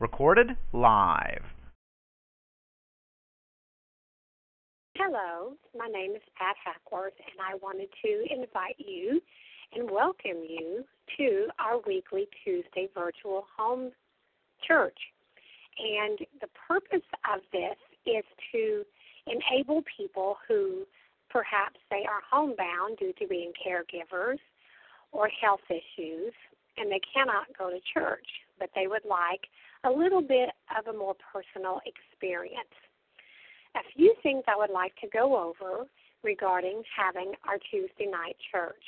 Recorded live. Hello, my name is Pat Hackworth, and I wanted to invite you and welcome you to our weekly Tuesday virtual home church. And the purpose of this is to enable people who perhaps they are homebound due to being caregivers or health issues and they cannot go to church, but they would like a little bit of a more personal experience. A few things I would like to go over regarding having our Tuesday night church.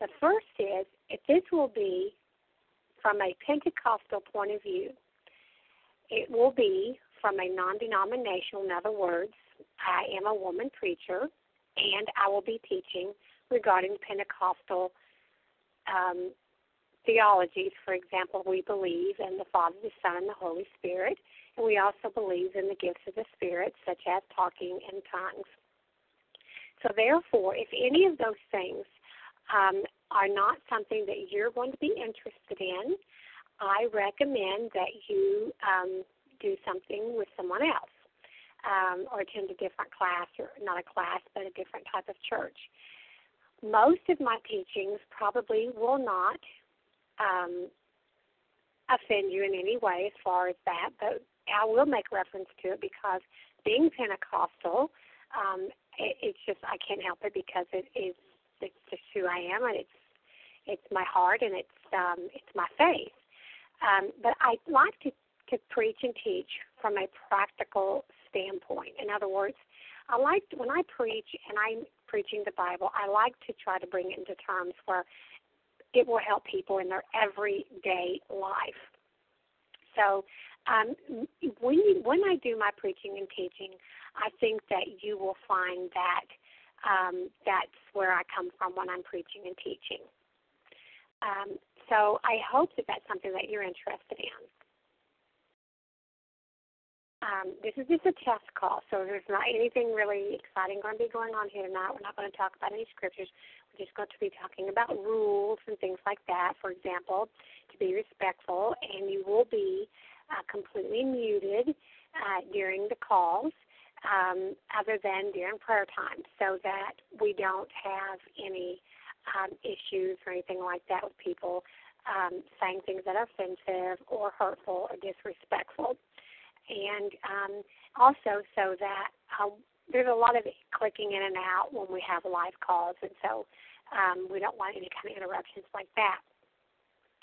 The first is if this will be from a Pentecostal point of view, it will be from a non denominational, in other words, I am a woman preacher, and I will be teaching regarding Pentecostal um, theologies. For example, we believe in the Father, the Son, and the Holy Spirit, and we also believe in the gifts of the Spirit, such as talking in tongues. So, therefore, if any of those things um, are not something that you're going to be interested in, I recommend that you um, do something with someone else um, or attend a different class, or not a class, but a different type of church. Most of my teachings probably will not um, offend you in any way as far as that, but I will make reference to it because being Pentecostal, um, it, it's just I can't help it because it is it's just who I am, and it's it's my heart, and it's um, it's my faith. Um, but I like to to preach and teach from a practical standpoint. In other words, I like when I preach and I'm preaching the Bible, I like to try to bring it into terms where it will help people in their everyday life. So um, when you, when I do my preaching and teaching, I think that you will find that um, that's where I come from when I'm preaching and teaching. Um, so I hope that that's something that you're interested in. Um, this is just a test call, so there's not anything really exciting going to be going on here tonight. We're not going to talk about any scriptures. We're just going to be talking about rules and things like that. For example, to be respectful, and you will be uh, completely muted uh, during the calls um, other than during prayer time so that we don't have any um, issues or anything like that with people um, saying things that are offensive or hurtful or disrespectful. And um, also so that uh, there's a lot of clicking in and out when we have live calls, and so um, we don't want any kind of interruptions like that.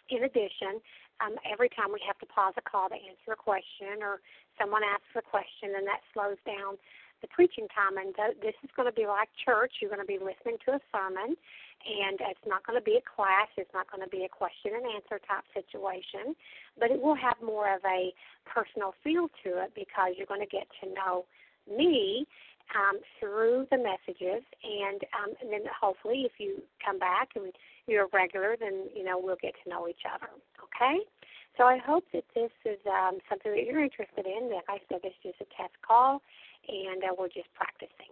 In addition, um, every time we have to pause a call to answer a question or someone asks a question, and that slows down the preaching time. And th- this is going to be like church. You're going to be listening to a sermon, and it's not going to be a class. It's not going to be a question and answer type situation, but it will have more of a personal feel to it because you're going to get to know me um, through the messages, and, um, and then hopefully, if you come back and you're regular, then you know we'll get to know each other. Okay. So I hope that this is um, something that you're interested in. Like I said, this is just a test call, and uh, we're just practicing.